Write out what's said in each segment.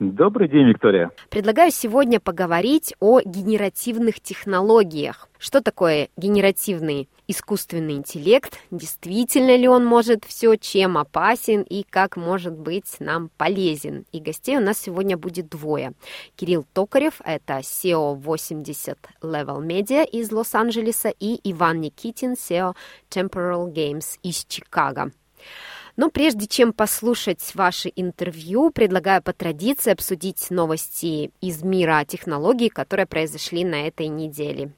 Добрый день, Виктория. Предлагаю сегодня поговорить о генеративных технологиях. Что такое генеративный искусственный интеллект? Действительно ли он может все, чем опасен и как может быть нам полезен? И гостей у нас сегодня будет двое. Кирилл Токарев, это SEO 80 Level Media из Лос-Анджелеса, и Иван Никитин, SEO Temporal Games из Чикаго. Но прежде чем послушать ваши интервью, предлагаю по традиции обсудить новости из мира технологий, которые произошли на этой неделе.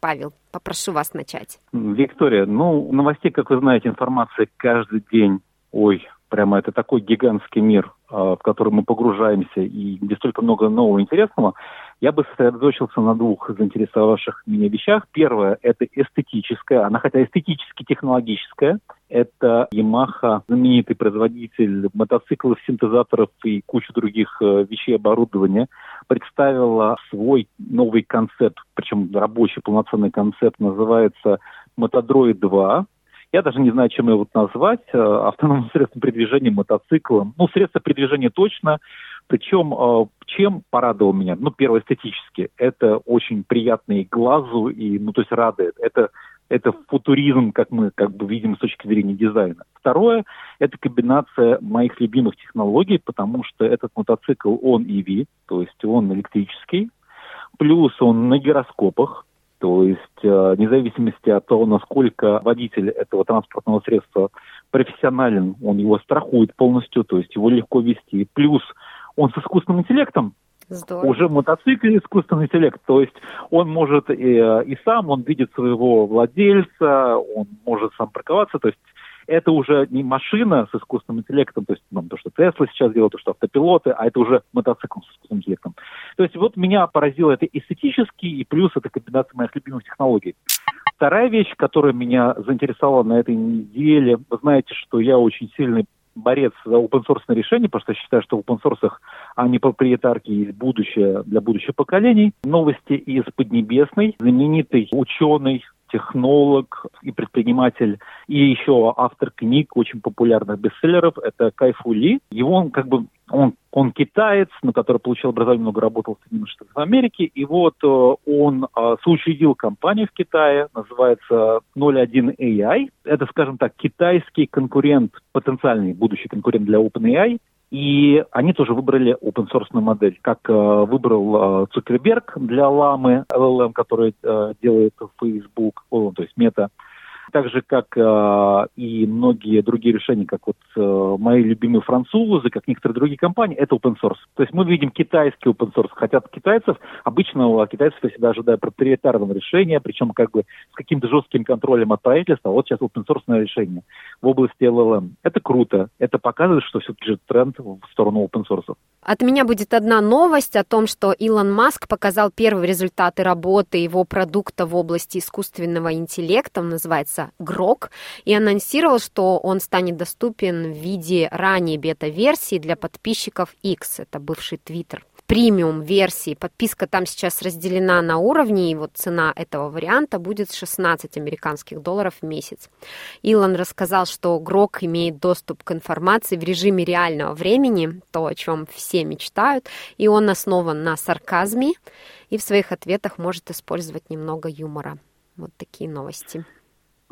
Павел, попрошу вас начать. Виктория, ну, новостей, как вы знаете, информация каждый день. Ой, прямо это такой гигантский мир, а, в который мы погружаемся, и где столько много нового интересного. Я бы сосредоточился на двух заинтересовавших меня вещах. Первое – это эстетическое, она хотя эстетически технологическая. Это Yamaha, знаменитый производитель мотоциклов, синтезаторов и кучу других э, вещей оборудования, представила свой новый концепт, причем рабочий полноценный концепт, называется Мотодроид 2. Я даже не знаю, чем его назвать. Э, автономным средством передвижения, мотоциклом. Ну, средство передвижения точно – причем э, чем порадовал меня? Ну, первое, эстетически. Это очень приятно и глазу, и, ну, то есть радует. Это, это футуризм, как мы как бы видим с точки зрения дизайна. Второе, это комбинация моих любимых технологий, потому что этот мотоцикл, он EV, то есть он электрический, плюс он на гироскопах, то есть э, вне зависимости от того, насколько водитель этого транспортного средства профессионален, он его страхует полностью, то есть его легко вести. Плюс он с искусственным интеллектом, Здорово. Уже мотоцикл искусственный интеллект, то есть он может и, и сам, он видит своего владельца, он может сам парковаться, то есть это уже не машина с искусственным интеллектом, то есть ну, то, что Тесла сейчас делает, то, что автопилоты, а это уже мотоцикл с искусственным интеллектом. То есть вот меня поразило это эстетически, и плюс это комбинация моих любимых технологий. Вторая вещь, которая меня заинтересовала на этой неделе, вы знаете, что я очень сильный борец за open source решения, потому что я считаю, что в open source, а проприетарки, есть будущее для будущих поколений. Новости из Поднебесной. Знаменитый ученый технолог и предприниматель, и еще автор книг, очень популярных бестселлеров, это Кайфу Ли. Его он как бы он, он китаец, на который получил образование, много работал в Соединенных Штатах Америки. И вот э, он э, соучредил компанию в Китае, называется 01 AI. Это, скажем так, китайский конкурент, потенциальный будущий конкурент для OpenAI. И они тоже выбрали open source модель, как э, выбрал э, Цукерберг для ламы, LLM, который э, делает Facebook, о, то есть мета так же, как э, и многие другие решения, как вот э, мои любимые французы, как некоторые другие компании, это open source. То есть мы видим китайский open source, хотя от китайцев, обычно китайцев я всегда ожидаю проприетарного решения, причем как бы с каким-то жестким контролем от правительства, а вот сейчас open source решение в области LLM. Это круто, это показывает, что все-таки тренд в сторону open source. От меня будет одна новость о том, что Илон Маск показал первые результаты работы его продукта в области искусственного интеллекта, он называется Grok, и анонсировал, что он станет доступен в виде ранней бета-версии для подписчиков X, это бывший Twitter премиум версии. Подписка там сейчас разделена на уровни, и вот цена этого варианта будет 16 американских долларов в месяц. Илон рассказал, что Грок имеет доступ к информации в режиме реального времени, то, о чем все мечтают, и он основан на сарказме, и в своих ответах может использовать немного юмора. Вот такие новости.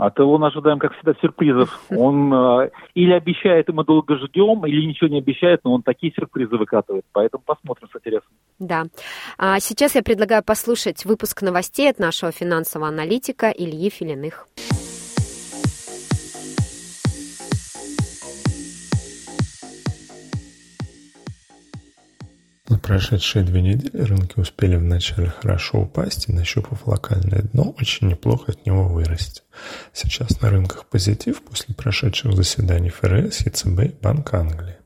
От а его ожидаем, как всегда, сюрпризов. Он э, или обещает, и мы долго ждем, или ничего не обещает, но он такие сюрпризы выкатывает. Поэтому посмотрим с интересом. Да. А сейчас я предлагаю послушать выпуск новостей от нашего финансового аналитика Ильи Филиных. За прошедшие две недели рынки успели вначале хорошо упасть и, нащупав локальное дно, очень неплохо от него вырасти. Сейчас на рынках позитив после прошедших заседаний ФРС, ЕЦБ и Банка Англии.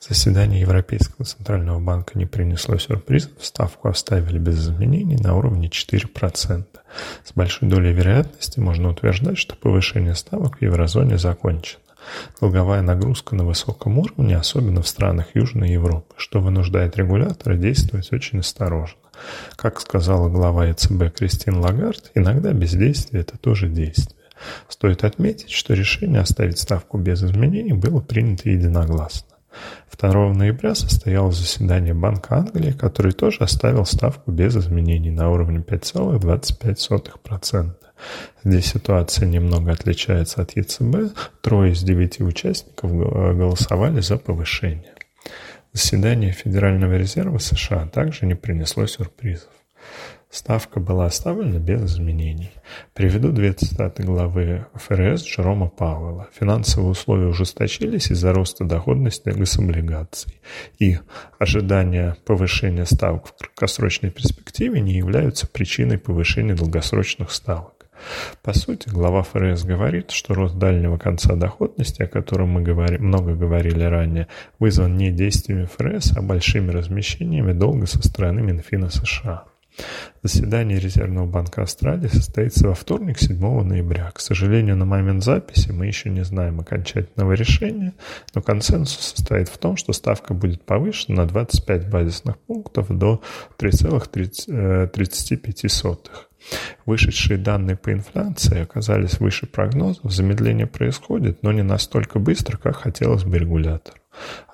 Заседание Европейского Центрального банка не принесло сюрпризов, ставку оставили без изменений на уровне 4%. С большой долей вероятности можно утверждать, что повышение ставок в еврозоне закончено. Долговая нагрузка на высоком уровне, особенно в странах Южной Европы, что вынуждает регулятора действовать очень осторожно. Как сказала глава ЕЦБ Кристин Лагард, иногда бездействие – это тоже действие. Стоит отметить, что решение оставить ставку без изменений было принято единогласно. 2 ноября состоялось заседание Банка Англии, который тоже оставил ставку без изменений на уровне 5,25%. Здесь ситуация немного отличается от ЕЦБ. Трое из девяти участников голосовали за повышение. Заседание Федерального резерва США также не принесло сюрпризов. Ставка была оставлена без изменений. Приведу две цитаты главы ФРС Джерома Пауэлла. Финансовые условия ужесточились из-за роста доходности гособлигаций. И ожидания повышения ставок в краткосрочной перспективе не являются причиной повышения долгосрочных ставок. По сути, глава ФРС говорит, что рост дальнего конца доходности, о котором мы говори, много говорили ранее, вызван не действиями ФРС, а большими размещениями долга со стороны Минфина США. Заседание Резервного банка Австралии состоится во вторник, 7 ноября. К сожалению, на момент записи мы еще не знаем окончательного решения, но консенсус состоит в том, что ставка будет повышена на 25 базисных пунктов до 3,35. Вышедшие данные по инфляции оказались выше прогнозов, замедление происходит, но не настолько быстро, как хотелось бы регулятору.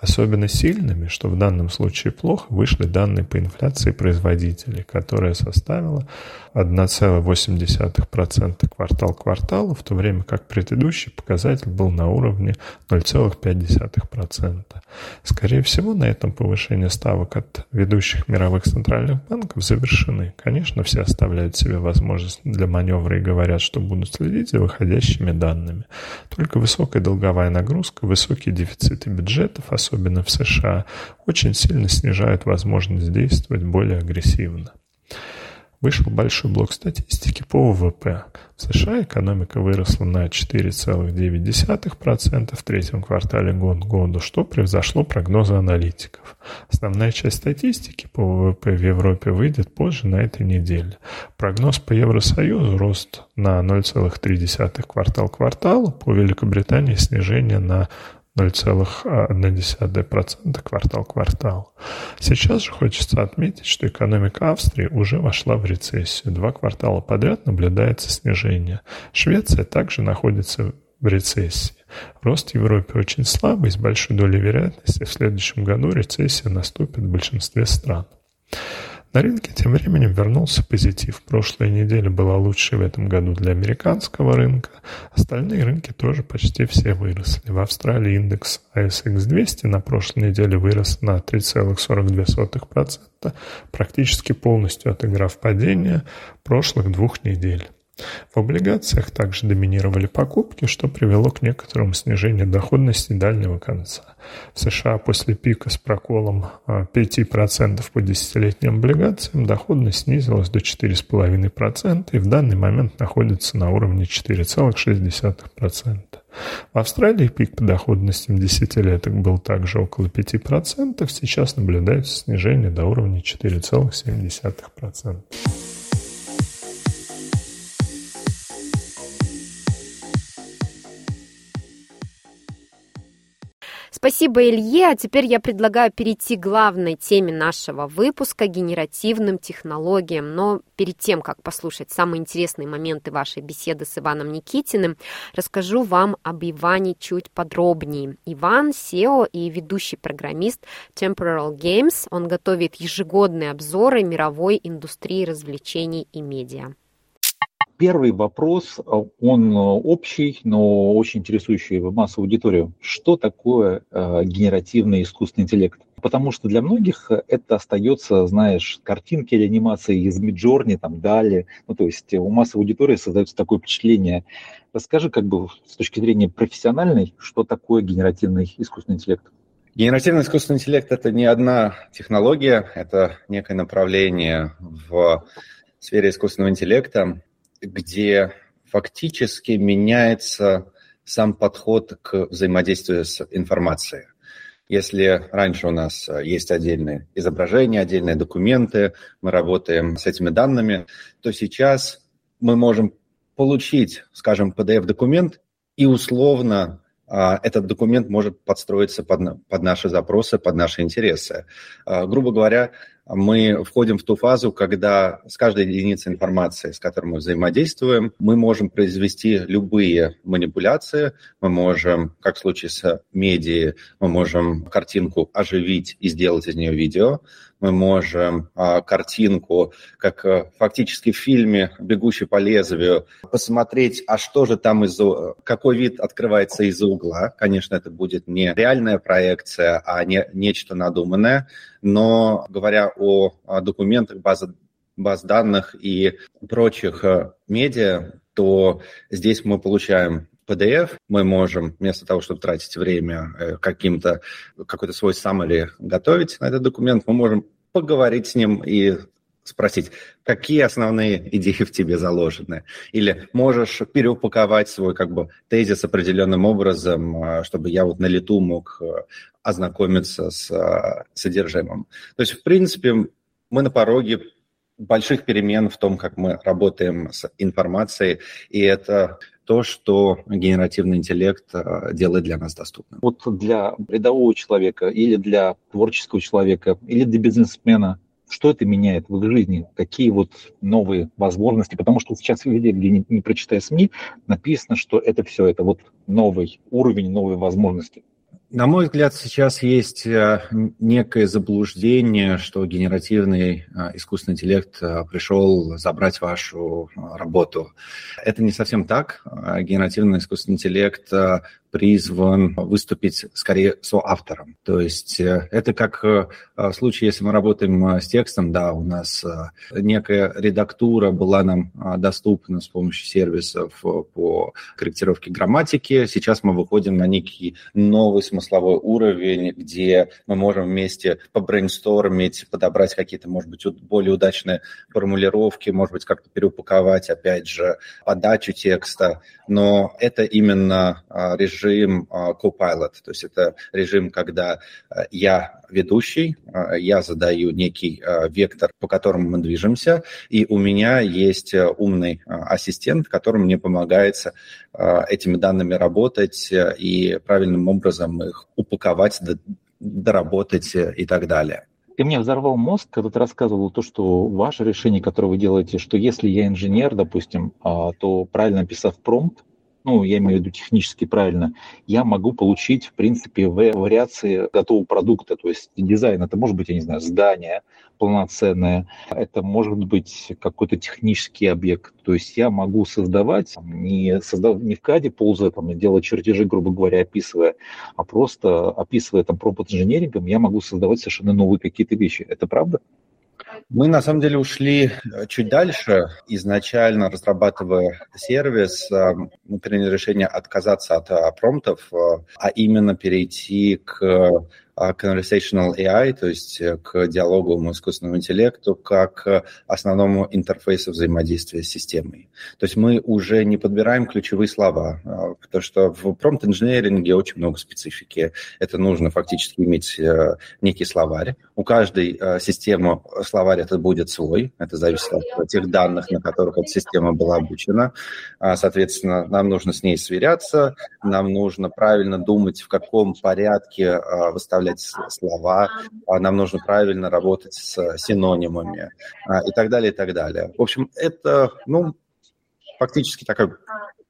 Особенно сильными, что в данном случае плохо, вышли данные по инфляции производителей, которая составила 1,8% квартал кварталу, в то время как предыдущий показатель был на уровне 0,5%. Скорее всего, на этом повышение ставок от ведущих мировых центральных банков завершены. Конечно, все оставляют себе возможность для маневра и говорят, что будут следить за выходящими данными. Только высокая долговая нагрузка, высокие дефициты бюджетов, особенно в США, очень сильно снижают возможность действовать более агрессивно. Вышел большой блок статистики по ВВП. В США экономика выросла на 4,9% в третьем квартале год году, что превзошло прогнозы аналитиков. Основная часть статистики по ВВП в Европе выйдет позже на этой неделе. Прогноз по Евросоюзу – рост на 0,3 квартал к кварталу, по Великобритании снижение на 0,1% квартал-квартал. Сейчас же хочется отметить, что экономика Австрии уже вошла в рецессию. Два квартала подряд наблюдается снижение. Швеция также находится в рецессии. Рост в Европе очень слабый, с большой долей вероятности в следующем году рецессия наступит в большинстве стран. На рынке тем временем вернулся позитив. Прошлая неделя была лучшей в этом году для американского рынка. Остальные рынки тоже почти все выросли. В Австралии индекс ASX 200 на прошлой неделе вырос на 3,42%, практически полностью отыграв падение прошлых двух недель. В облигациях также доминировали покупки, что привело к некоторому снижению доходности дальнего конца. В США после пика с проколом 5% а, по десятилетним облигациям доходность снизилась до 4,5% и в данный момент находится на уровне 4,6%. В Австралии пик по доходностям десятилеток был также около 5%, сейчас наблюдается снижение до уровня 4,7%. Спасибо, Илье. А теперь я предлагаю перейти к главной теме нашего выпуска – генеративным технологиям. Но перед тем, как послушать самые интересные моменты вашей беседы с Иваном Никитиным, расскажу вам об Иване чуть подробнее. Иван – SEO и ведущий программист Temporal Games. Он готовит ежегодные обзоры мировой индустрии развлечений и медиа. Первый вопрос, э, он э, общий, но очень интересующий массовую аудиторию. Что такое э, генеративный искусственный интеллект? Потому что для многих это остается, знаешь, картинки или анимации из Миджорни, там, далее. Ну, то есть у массовой аудитории создается такое впечатление. Расскажи, как бы с точки зрения профессиональной, что такое генеративный искусственный интеллект? Генеративный искусственный интеллект – это не одна технология, это некое направление в сфере искусственного интеллекта, где фактически меняется сам подход к взаимодействию с информацией. Если раньше у нас есть отдельные изображения, отдельные документы, мы работаем с этими данными, то сейчас мы можем получить, скажем, PDF-документ и условно этот документ может подстроиться под, под наши запросы, под наши интересы. А, грубо говоря, мы входим в ту фазу, когда с каждой единицей информации, с которой мы взаимодействуем, мы можем произвести любые манипуляции, мы можем, как в случае с медией, мы можем картинку оживить и сделать из нее видео, мы можем а, картинку, как а, фактически в фильме «Бегущий по лезвию», посмотреть, а что же там из какой вид открывается из-за угла. Конечно, это будет не реальная проекция, а не нечто надуманное. Но говоря о, о документах, база, баз данных и прочих а, медиа, то здесь мы получаем PDF, мы можем вместо того, чтобы тратить время э, каким-то, какой-то свой summary готовить на этот документ, мы можем поговорить с ним и спросить, какие основные идеи в тебе заложены. Или можешь переупаковать свой как бы тезис определенным образом, а, чтобы я вот на лету мог э, ознакомиться с содержимым. То есть, в принципе, мы на пороге больших перемен в том, как мы работаем с информацией, и это то, что генеративный интеллект э, делает для нас доступным. Вот для рядового человека или для творческого человека или для бизнесмена что это меняет в их жизни, какие вот новые возможности, потому что сейчас везде, где не, не прочитая СМИ, написано, что это все, это вот новый уровень, новые возможности. На мой взгляд, сейчас есть э, некое заблуждение, что генеративный э, искусственный интеллект э, пришел забрать вашу работу. Это не совсем так. Генеративный искусственный интеллект призван выступить скорее соавтором. То есть э, это как э, в случае, если мы работаем э, с текстом, да, у нас некая редактура была нам доступна с помощью сервисов по корректировке грамматики. Сейчас мы выходим на некий новый смысловой уровень, где мы можем вместе побрейнстормить, подобрать какие-то, может быть, более удачные формулировки, может быть, как-то переупаковать, опять же, подачу текста. Но это именно режим режим а, Copilot, то есть это режим, когда а, я ведущий, а, я задаю некий вектор, по которому мы движемся, и у меня есть умный ассистент, который мне помогает этими данными работать и правильным образом их упаковать, доработать и так далее. Ты мне взорвал мозг, когда ты рассказывал то, что ваше решение, которое вы делаете, что если я инженер, допустим, то правильно написав промпт, ну, я имею в виду технически правильно, я могу получить, в принципе, вариации готового продукта. То есть дизайн, это может быть, я не знаю, здание полноценное, это может быть какой-то технический объект. То есть я могу создавать, не, создав, не в каде ползая, там, делать чертежи, грубо говоря, описывая, а просто описывая там промпт инженерингом, я могу создавать совершенно новые какие-то вещи. Это правда? Мы на самом деле ушли э, чуть дальше. Изначально разрабатывая сервис, э, мы приняли решение отказаться от э, промптов, а именно перейти к conversational AI, то есть э, к диалоговому искусственному интеллекту, как к основному интерфейсу взаимодействия с системой. То есть мы уже не подбираем ключевые слова, потому что в промпт-инженеринге очень много специфики. Это нужно фактически иметь э, некий словарь. У каждой э, системы словарь это будет свой, это зависит от тех данных, на которых эта система была обучена. А, соответственно, нам нужно с ней сверяться, нам нужно правильно думать, в каком порядке выставлять определять слова, а нам нужно правильно работать с синонимами а, и так далее, и так далее. В общем, это, ну, фактически такая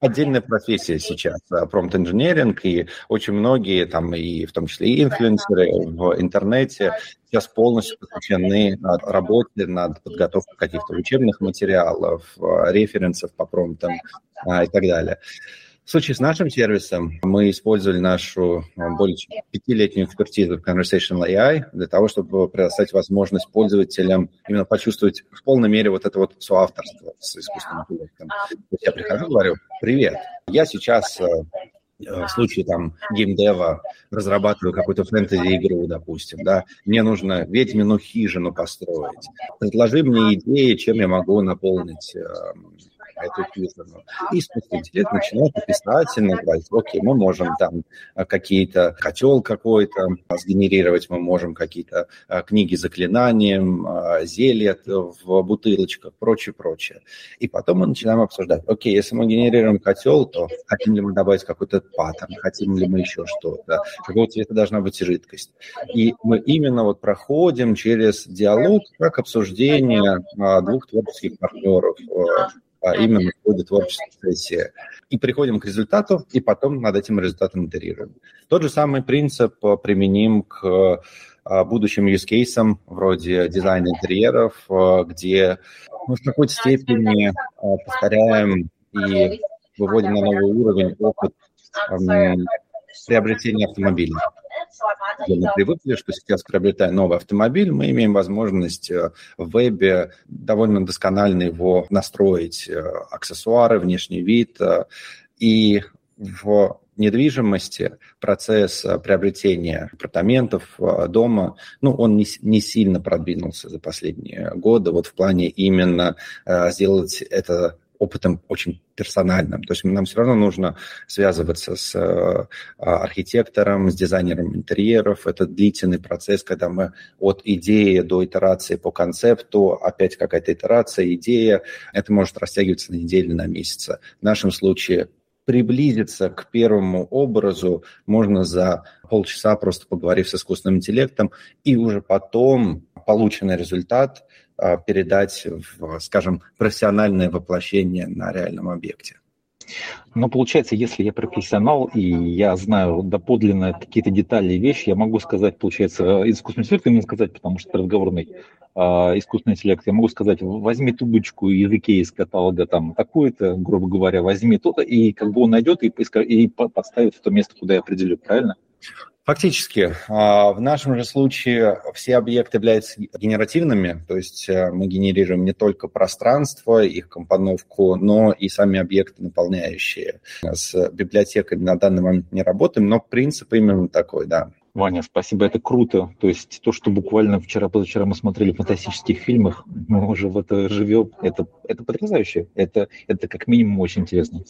отдельная профессия сейчас, промпт-инженеринг, и очень многие, там, и в том числе и инфлюенсеры в интернете, сейчас полностью посвящены работе над подготовкой каких-то учебных материалов, референсов по промптам и так далее. В случае с нашим сервисом мы использовали нашу а, более чем пятилетнюю экспертизу в Conversational AI для того, чтобы предоставить возможность пользователям именно почувствовать в полной мере вот это вот соавторство с искусственным интеллектом. Я прихожу, говорю, привет, я сейчас а, а, в случае там геймдева разрабатываю какую-то фэнтези-игру, допустим, да, мне нужно ведьмину хижину построить. Предложи мне идеи, чем я могу наполнить эту юзерну. И искусственный интеллект начинает описательно говорить, окей, мы можем там какие-то котел какой-то сгенерировать, мы можем какие-то книги заклинанием, зелья в бутылочках, прочее, прочее. И потом мы начинаем обсуждать, окей, если мы генерируем котел, то хотим ли мы добавить какой-то паттерн, хотим ли мы еще что-то, какого цвета должна быть жидкость. И мы именно вот проходим через диалог как обсуждение а, двух творческих партнеров, а, именно в ходе творческой сессии. И приходим к результату, и потом над этим результатом итерируем. Тот же самый принцип применим к будущим use вроде дизайна интерьеров, где мы в какой-то степени повторяем и выводим на новый уровень опыт приобретения автомобиля. Мы привыкли, что сейчас, приобретая новый автомобиль, мы имеем возможность э, в вебе довольно досконально его настроить, э, аксессуары, внешний вид. Э, и в недвижимости процесс приобретения апартаментов, дома, ну, он не, не сильно продвинулся за последние годы вот в плане именно сделать это опытом очень персональным. То есть нам все равно нужно связываться с э, архитектором, с дизайнером интерьеров. Это длительный процесс, когда мы от идеи до итерации по концепту, опять какая-то итерация, идея, это может растягиваться на недели, на месяцы. В нашем случае приблизиться к первому образу можно за полчаса, просто поговорив с искусственным интеллектом, и уже потом полученный результат передать в, скажем, профессиональное воплощение на реальном объекте. Но получается, если я профессионал и я знаю доподлинно какие-то детали и вещи, я могу сказать, получается, искусственный интеллект именно сказать, потому что это разговорный э, искусственный интеллект, я могу сказать, возьми тубочку языке из каталога там такое-то, грубо говоря, возьми то-то, и как бы он найдет и, и подставит в то место, куда я определю, правильно? Фактически, а, в нашем же случае все объекты являются генеративными, то есть э, мы генерируем не только пространство, их компоновку, но и сами объекты, наполняющие. С библиотеками на данный момент не работаем, но принцип именно такой, да. Ваня, спасибо, это круто. То есть то, что буквально вчера-позавчера мы смотрели в фантастических фильмах, мы уже в это живем, это, это потрясающе. Это, это как минимум очень интересно.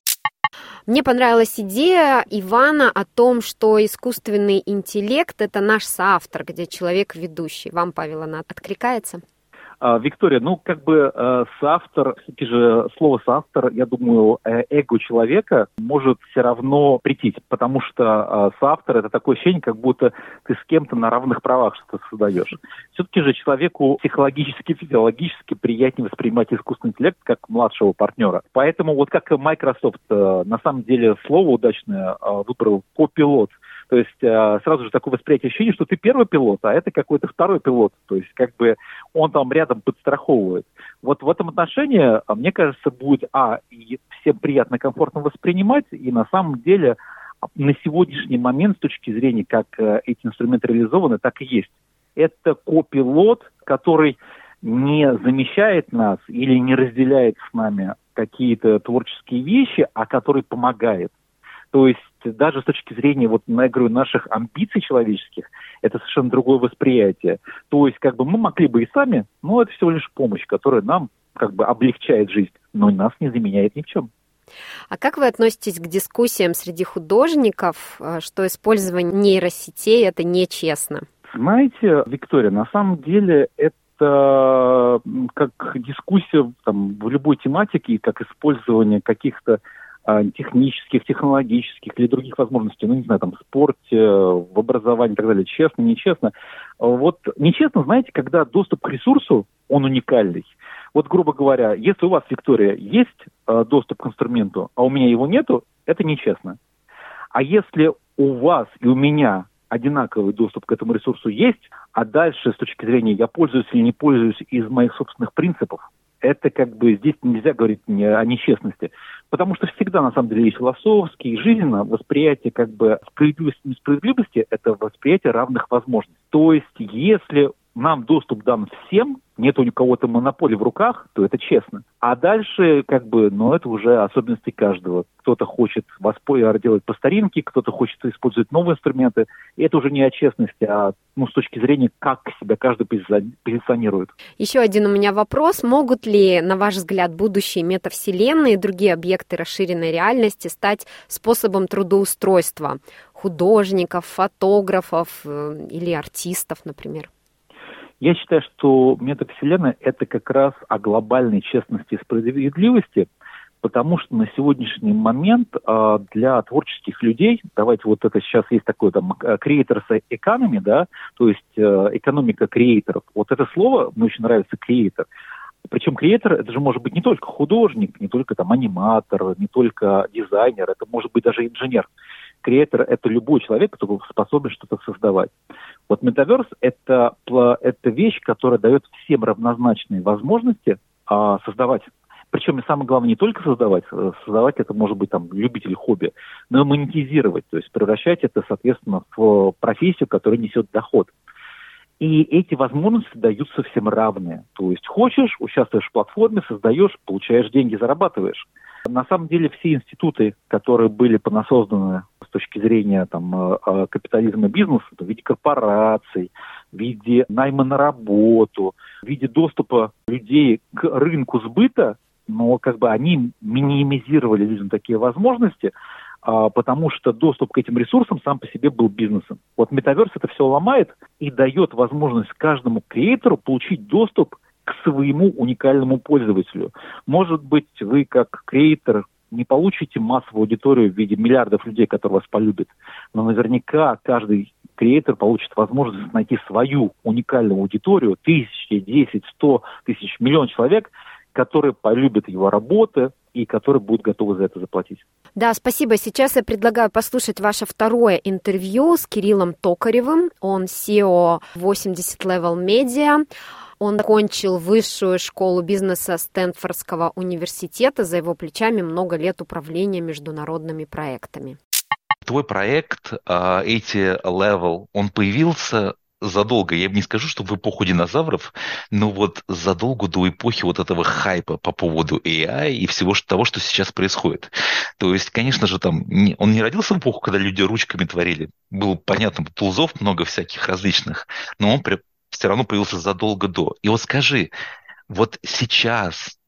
Мне понравилась идея Ивана о том, что искусственный интеллект – это наш соавтор, где человек ведущий. Вам, Павел, она откликается? А, Виктория, ну, как бы э, соавтор, все же слово соавтор, я думаю, э, эго человека может все равно прийти, потому что э, соавтор это такое ощущение, как будто ты с кем-то на равных правах что-то создаешь. Все-таки же человеку психологически, физиологически приятнее воспринимать искусственный интеллект как младшего партнера. Поэтому вот как Microsoft э, на самом деле слово удачное э, выбрал копилот, то есть э, сразу же такое восприятие ощущения, что ты первый пилот, а это какой-то второй пилот. То есть как бы он там рядом подстраховывает. Вот в этом отношении, а, мне кажется, будет, а, и всем приятно, комфортно воспринимать, и на самом деле а, на сегодняшний момент, с точки зрения, как э, эти инструменты реализованы, так и есть. Это копилот, который не замещает нас или не разделяет с нами какие-то творческие вещи, а который помогает. То есть даже с точки зрения, вот, я говорю, наших амбиций человеческих, это совершенно другое восприятие. То есть, как бы мы могли бы и сами, но это всего лишь помощь, которая нам как бы облегчает жизнь, но нас не заменяет ни в чем. А как вы относитесь к дискуссиям среди художников, э, что использование нейросетей это нечестно? Знаете, Виктория, на самом деле это как дискуссия там, в любой тематике, как использование каких-то технических, технологических или других возможностей, ну, не знаю, там, в спорте, в образовании и так далее, честно, нечестно. Вот нечестно, знаете, когда доступ к ресурсу, он уникальный. Вот, грубо говоря, если у вас, Виктория, есть э, доступ к инструменту, а у меня его нету, это нечестно. А если у вас и у меня одинаковый доступ к этому ресурсу есть, а дальше с точки зрения я пользуюсь или не пользуюсь из моих собственных принципов, это как бы здесь нельзя говорить о нечестности, потому что всегда на самом деле есть философски и жизненно восприятие как бы справедливости и несправедливости – это восприятие равных возможностей. То есть если нам доступ дан всем, нет у кого-то монополии в руках, то это честно. А дальше, как бы, ну, это уже особенности каждого. Кто-то хочет воспользоваться, делать по старинке, кто-то хочет использовать новые инструменты. И это уже не о честности, а ну, с точки зрения, как себя каждый позиционирует. Еще один у меня вопрос. Могут ли, на ваш взгляд, будущие метавселенные и другие объекты расширенной реальности стать способом трудоустройства художников, фотографов э, или артистов, например? Я считаю, что метавселенная – это как раз о глобальной честности и справедливости, потому что на сегодняшний момент э, для творческих людей, давайте вот это сейчас есть такое там creators economy, да, то есть э, экономика креаторов. Вот это слово мне очень нравится креатор. Причем креатор это же может быть не только художник, не только там аниматор, не только дизайнер, это может быть даже инженер. Креатор – это любой человек, который способен что-то создавать. Вот метаверс – это, это вещь, которая дает всем равнозначные возможности а, создавать. Причем и самое главное не только создавать, э, создавать это может быть там любитель хобби, но и монетизировать, то есть превращать это, соответственно, в профессию, которая несет доход. И эти возможности даются всем равные. То есть хочешь, участвуешь в платформе, создаешь, получаешь деньги, зарабатываешь. На самом деле все институты, которые были понасозданы точки зрения там, э, э, капитализма бизнеса, в виде корпораций, в виде найма на работу, в виде доступа людей к рынку сбыта, но как бы они минимизировали людям такие возможности, а, потому что доступ к этим ресурсам сам по себе был бизнесом. Вот метаверс это все ломает и дает возможность каждому креатору получить доступ к своему уникальному пользователю. Может быть, вы как креатор не получите массовую аудиторию в виде миллиардов людей, которые вас полюбят, но наверняка каждый креатор получит возможность найти свою уникальную аудиторию, тысячи, десять, сто тысяч, миллион человек, которые полюбят его работы и которые будут готовы за это заплатить. Да, спасибо. Сейчас я предлагаю послушать ваше второе интервью с Кириллом Токаревым. Он SEO 80 Level Media. Он окончил высшую школу бизнеса Стэнфордского университета. За его плечами много лет управления международными проектами. Твой проект эти Level, он появился задолго, я не скажу, что в эпоху динозавров, но вот задолго до эпохи вот этого хайпа по поводу AI и всего того, что сейчас происходит. То есть, конечно же, там он не родился в эпоху, когда люди ручками творили. Было понятно, тулзов много всяких различных, но он все равно появился задолго до. И вот скажи, вот сейчас,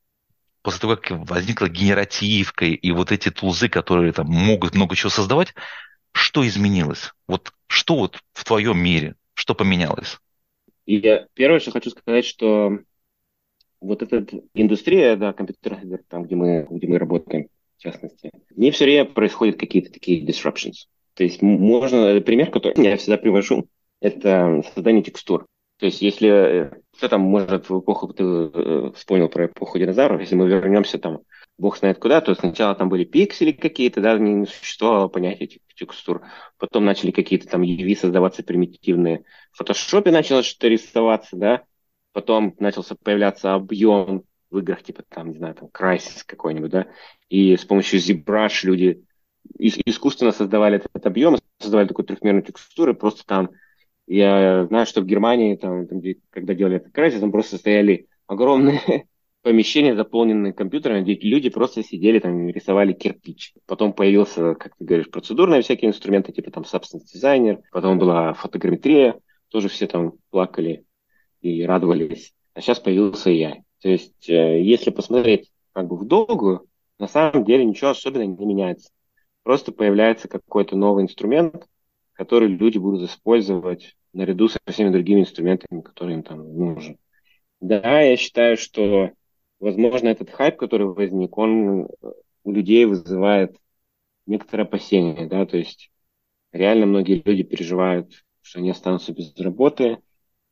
после того, как возникла генеративка и вот эти тулзы, которые там могут много чего создавать, что изменилось? Вот что вот в твоем мире, что поменялось? Я первое, что хочу сказать, что вот эта индустрия, да, компьютерных игр, там, где мы, где мы работаем, в частности, не все время происходят какие-то такие disruptions. То есть можно, пример, который я всегда привожу, это создание текстур. То есть если э, кто там может в эпоху, ты э, вспомнил про эпоху динозавров, если мы вернемся там, бог знает куда, то сначала там были пиксели какие-то, да, не существовало понятия этих текстур. Потом начали какие-то там UV создаваться примитивные. В фотошопе начало что-то рисоваться, да. Потом начался появляться объем в играх, типа там, не знаю, там Crysis какой-нибудь, да. И с помощью ZBrush люди искусственно создавали этот объем, создавали такую трехмерную текстуру, просто там я знаю, что в Германии, там, там когда делали этот крайсис, там просто стояли огромные помещения, заполненные компьютерами, где люди просто сидели там и рисовали кирпич. Потом появился, как ты говоришь, процедурные всякие инструменты, типа там Substance Designer, потом была фотограмметрия, тоже все там плакали и радовались. А сейчас появился AI. То есть, э, если посмотреть как бы в долгую, на самом деле ничего особенного не меняется. Просто появляется какой-то новый инструмент, который люди будут использовать наряду со всеми другими инструментами, которые им там нужны. Да, я считаю, что, возможно, этот хайп, который возник, он у людей вызывает некоторое опасение, да, то есть реально многие люди переживают, что они останутся без работы,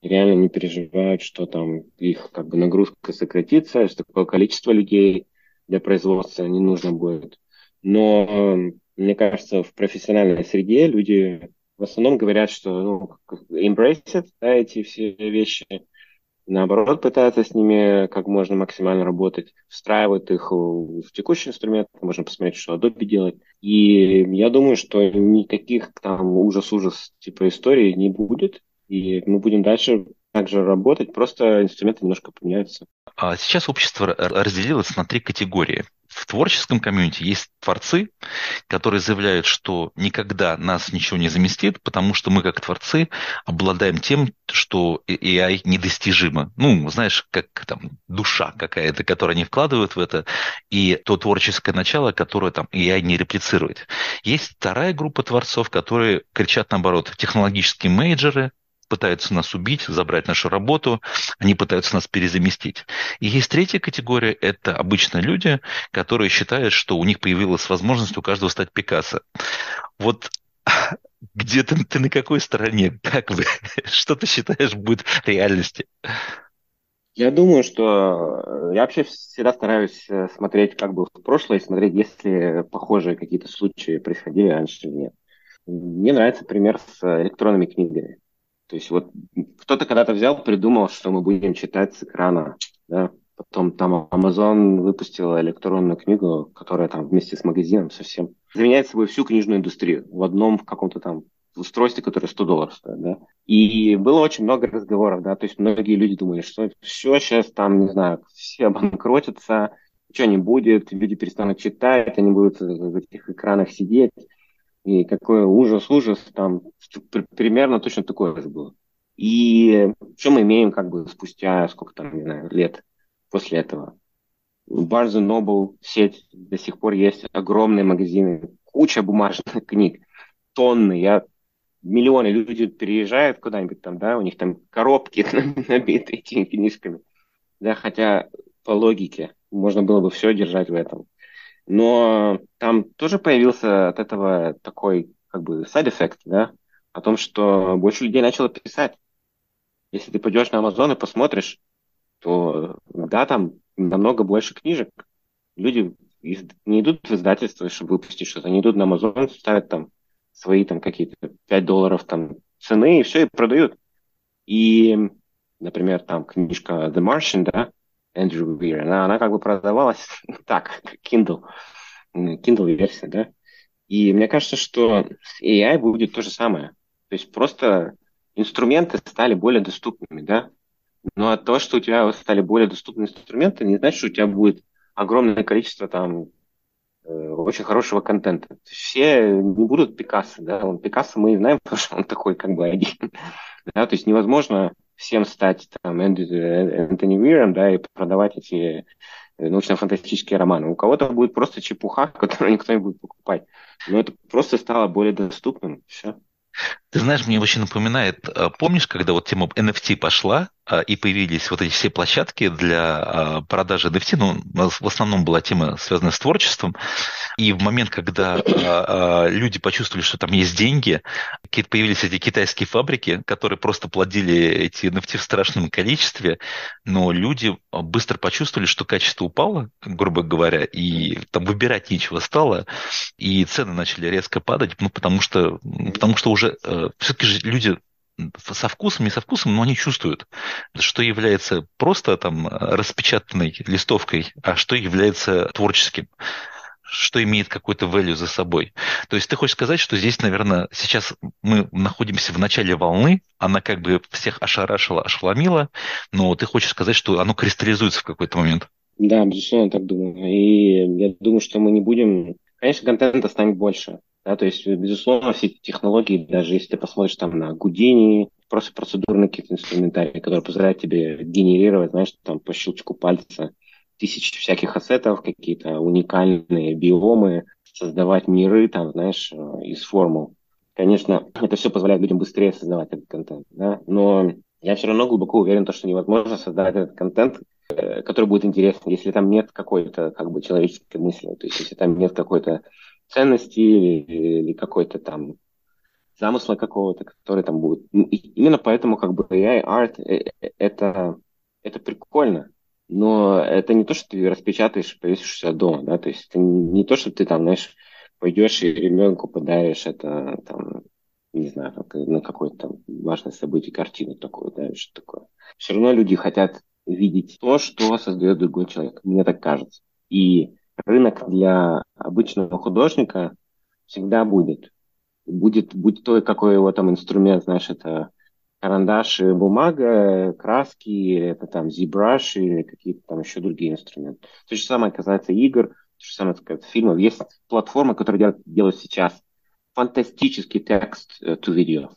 реально не переживают, что там их как бы нагрузка сократится, что такое количество людей для производства не нужно будет. Но мне кажется, в профессиональной среде люди в основном говорят, что ну, embrace да, эти все вещи, наоборот, пытаются с ними как можно максимально работать, встраивают их в текущий инструмент, можно посмотреть, что Adobe делает. И я думаю, что никаких там ужас-ужас типа историй не будет, и мы будем дальше также работать, просто инструменты немножко поменяются. А сейчас общество разделилось на три категории. В творческом комьюнити есть творцы, которые заявляют, что никогда нас ничего не заместит, потому что мы, как творцы, обладаем тем, что AI недостижимо. Ну, знаешь, как там душа какая-то, которую они вкладывают в это, и то творческое начало, которое там AI не реплицирует. Есть вторая группа творцов, которые кричат наоборот, технологические менеджеры, пытаются нас убить, забрать нашу работу, они пытаются нас перезаместить. И есть третья категория, это обычные люди, которые считают, что у них появилась возможность у каждого стать Пикассо. Вот где ты, ты на какой стороне? Как вы? Что ты считаешь будет реальности? Я думаю, что я вообще всегда стараюсь э, смотреть как бы в прошлое, смотреть, если похожие какие-то случаи происходили раньше или нет. Мне нравится пример с электронными книгами. То есть вот кто-то когда-то взял, придумал, что мы будем читать с экрана, да, Потом там Amazon выпустила электронную книгу, которая там вместе с магазином совсем заменяет собой всю книжную индустрию в одном в каком-то там устройстве, которое 100 долларов стоит, да. И было очень много разговоров, да, то есть многие люди думали, что все сейчас там, не знаю, все обанкротятся, ничего не будет, люди перестанут читать, они будут в этих экранах сидеть. И какой ужас, ужас, там примерно точно такое же было. И что мы имеем как бы спустя, сколько там, не знаю, лет после этого? Barnes Noble сеть до сих пор есть, огромные магазины, куча бумажных книг, тонны. Я миллионы люди переезжают куда-нибудь там, да, у них там коробки набиты этими книжками. Да, хотя по логике можно было бы все держать в этом. Но там тоже появился от этого такой как бы side-effect, да, о том, что больше людей начало писать. Если ты пойдешь на Amazon и посмотришь, то да, там намного больше книжек. Люди не идут в издательство, чтобы выпустить что-то, они идут на Amazon, ставят там свои там какие-то 5 долларов там цены и все, и продают. И, например, там книжка The Martian, да, Эндрю Уир, она, она как бы продавалась так, Kindle, Kindle версия, да. И мне кажется, что с AI будет то же самое. То есть просто инструменты стали более доступными, да. Но то, что у тебя стали более доступны инструменты, не значит, что у тебя будет огромное количество там э, очень хорошего контента. Все не будут Пикассо, да, он Пикассо мы знаем, потому что он такой как бы один. да, то есть невозможно всем стать там Энтони Уиром, да, и продавать эти э, научно-фантастические романы. У кого-то будет просто чепуха, которую никто не будет покупать. Но это просто стало более доступным. Все. Ты знаешь, мне очень напоминает, э, помнишь, когда вот тема NFT пошла, а, и появились вот эти все площадки для а, продажи NFT, ну, в основном была тема, связанная с творчеством, и в момент, когда а, люди почувствовали, что там есть деньги, появились эти китайские фабрики, которые просто плодили эти NFT в страшном количестве, но люди быстро почувствовали, что качество упало, грубо говоря, и там выбирать нечего стало, и цены начали резко падать, ну, потому что, потому что уже э, все-таки же люди со вкусом, не со вкусом, но они чувствуют, что является просто там распечатанной листовкой, а что является творческим что имеет какой-то value за собой. То есть ты хочешь сказать, что здесь, наверное, сейчас мы находимся в начале волны, она как бы всех ошарашила, ошеломила, но ты хочешь сказать, что оно кристаллизуется в какой-то момент. Да, безусловно, так думаю. И я думаю, что мы не будем... Конечно, контента станет больше, да, то есть, безусловно, все технологии, даже если ты посмотришь там на Гудини, просто процедурные какие-то инструментарии, которые позволяют тебе генерировать, знаешь, там по щелчку пальца тысячи всяких ассетов, какие-то уникальные биомы, создавать миры, там, знаешь, из формул. Конечно, это все позволяет людям быстрее создавать этот контент, да, но я все равно глубоко уверен, что невозможно создать этот контент, э, который будет интересен, если там нет какой-то как бы человеческой мысли, то есть если там нет какой-то ценности или, или какой-то там замысла какого-то, который там будет. Ну, именно поэтому как бы AI арт э, э, это, это прикольно. Но это не то, что ты распечатаешь и повесишься дома, да, то есть это не то, что ты там, знаешь, пойдешь и ребенку подаришь это, там, не знаю, на какое-то там важное событие, картину такую, да, что такое. Все равно люди хотят видеть то, что создает другой человек, мне так кажется. И рынок для обычного художника всегда будет. Будет, будь то, какой его там инструмент, знаешь, это карандаши, бумага, краски, это там ZBrush или какие-то там еще другие инструменты. То же самое касается игр, то же самое касается фильмов. Есть платформы, которые делают, делают сейчас фантастический текст to video.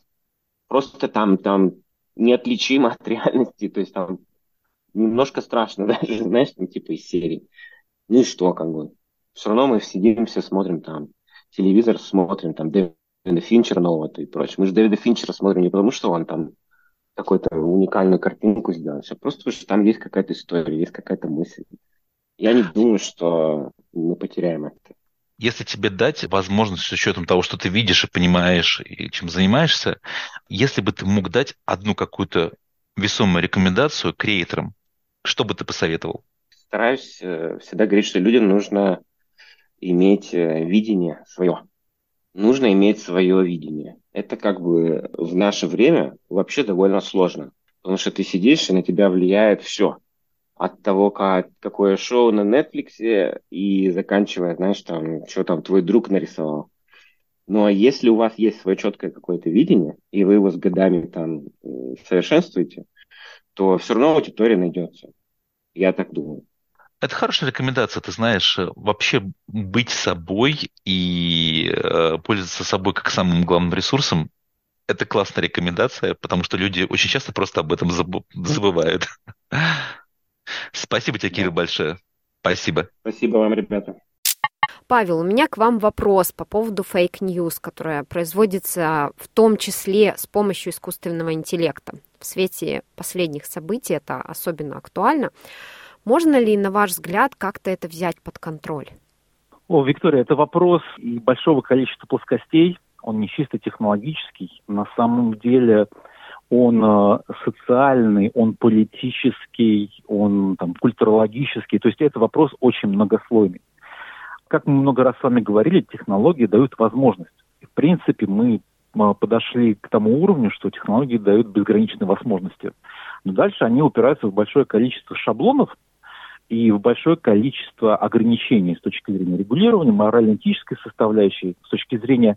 Просто там, там неотличимо от реальности, то есть там немножко страшно даже, знаешь, там типа из серии. Ну и что, как бы. Все равно мы сидим, все смотрим там телевизор, смотрим там Дэвида Финчера нового и прочее. Мы же Дэвида Финчера смотрим не потому, что он там какую-то уникальную картинку сделал, все просто потому, что там есть какая-то история, есть какая-то мысль. Я не думаю, что мы потеряем это. Если тебе дать возможность с учетом того, что ты видишь и понимаешь, и чем занимаешься, если бы ты мог дать одну какую-то весомую рекомендацию креаторам, что бы ты посоветовал? Стараюсь э, всегда говорить, что людям нужно иметь э, видение свое. Нужно иметь свое видение. Это как бы в наше время вообще довольно сложно. Потому что ты сидишь, и на тебя влияет все. От того, как, какое шоу на Netflix, и заканчивая, знаешь, там, что там твой друг нарисовал. Ну а если у вас есть свое четкое какое-то видение, и вы его с годами там совершенствуете, то все равно аудитория найдется. Я так думаю. Это хорошая рекомендация, ты знаешь, э, вообще быть собой и э, пользоваться собой как самым главным ресурсом. Это классная рекомендация, потому что люди очень часто просто об этом забывают. Спасибо тебе, Кирилл, большое. Спасибо. Спасибо вам, ребята. Павел, у меня к вам вопрос по поводу fake news, которая производится в том числе с помощью искусственного интеллекта. В свете последних событий это особенно актуально. Можно ли, на ваш взгляд, как-то это взять под контроль? О, Виктория, это вопрос и большого количества плоскостей. Он не чисто технологический. На самом деле он э, социальный, он политический, он там, культурологический. То есть это вопрос очень многослойный. Как мы много раз с вами говорили, технологии дают возможность. В принципе, мы э, подошли к тому уровню, что технологии дают безграничные возможности. Но дальше они упираются в большое количество шаблонов, и в большое количество ограничений с точки зрения регулирования, морально-этической составляющей, с точки зрения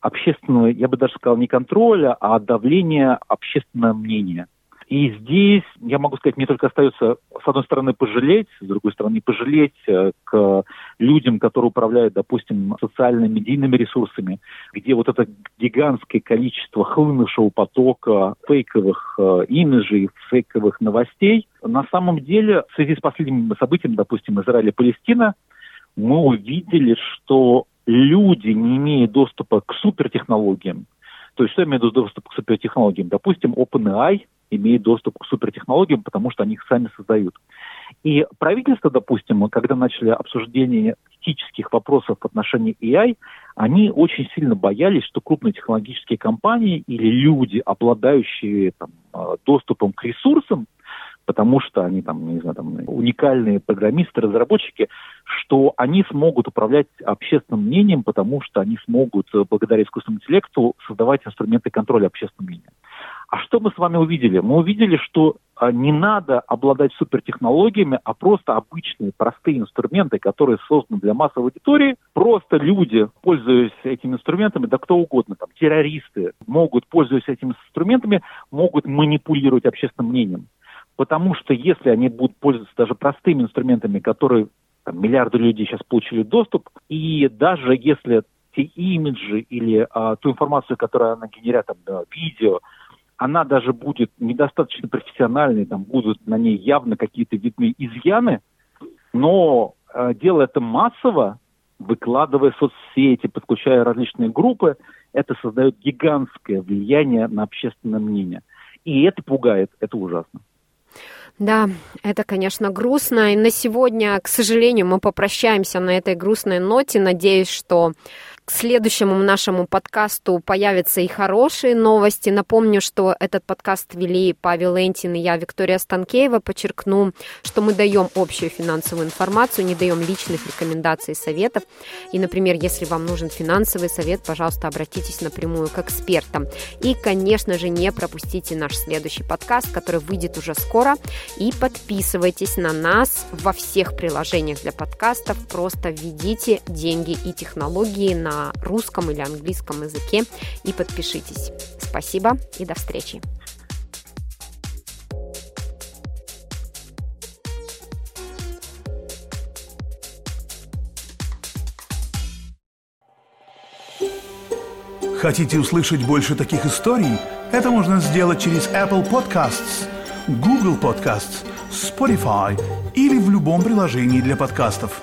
общественного, я бы даже сказал, не контроля, а давления общественного мнения. И здесь, я могу сказать, мне только остается, с одной стороны, пожалеть, с другой стороны, пожалеть э, к людям, которые управляют, допустим, социальными, медийными ресурсами, где вот это гигантское количество хлынувшего потока фейковых э, имиджей, фейковых новостей, на самом деле, в связи с последними событиями, допустим, Израиля-Палестина, мы увидели, что люди, не имея доступа к супертехнологиям, то есть что я имею в виду доступ к супертехнологиям? Допустим, OpenAI имеет доступ к супертехнологиям, потому что они их сами создают. И правительство, допустим, когда начали обсуждение этических вопросов в отношении AI, они очень сильно боялись, что крупные технологические компании или люди, обладающие там, э, доступом к ресурсам, потому что они там, не знаю, там уникальные программисты, разработчики, что они смогут управлять общественным мнением, потому что они смогут э, благодаря искусственному интеллекту создавать инструменты контроля общественного мнения. А что мы с вами увидели? Мы увидели, что а, не надо обладать супертехнологиями, а просто обычные простые инструменты, которые созданы для массовой аудитории. Просто люди, пользуясь этими инструментами, да кто угодно, там, террористы, могут, пользуясь этими инструментами, могут манипулировать общественным мнением. Потому что если они будут пользоваться даже простыми инструментами, которые там, миллиарды людей сейчас получили доступ, и даже если те имиджи или а, ту информацию, которую она генерит, там, видео, она даже будет недостаточно профессиональной, там будут на ней явно какие-то видны изъяны, но э, делая это массово, выкладывая соцсети, подключая различные группы, это создает гигантское влияние на общественное мнение. И это пугает, это ужасно. Да, это, конечно, грустно. И на сегодня, к сожалению, мы попрощаемся на этой грустной ноте. Надеюсь, что к следующему нашему подкасту появятся и хорошие новости. Напомню, что этот подкаст вели Павел Энтин и я, Виктория Станкеева. Подчеркну, что мы даем общую финансовую информацию, не даем личных рекомендаций и советов. И, например, если вам нужен финансовый совет, пожалуйста, обратитесь напрямую к экспертам. И, конечно же, не пропустите наш следующий подкаст, который выйдет уже скоро. И подписывайтесь на нас во всех приложениях для подкастов. Просто введите деньги и технологии на на русском или английском языке и подпишитесь. Спасибо и до встречи. Хотите услышать больше таких историй? Это можно сделать через Apple Podcasts, Google Podcasts, Spotify или в любом приложении для подкастов.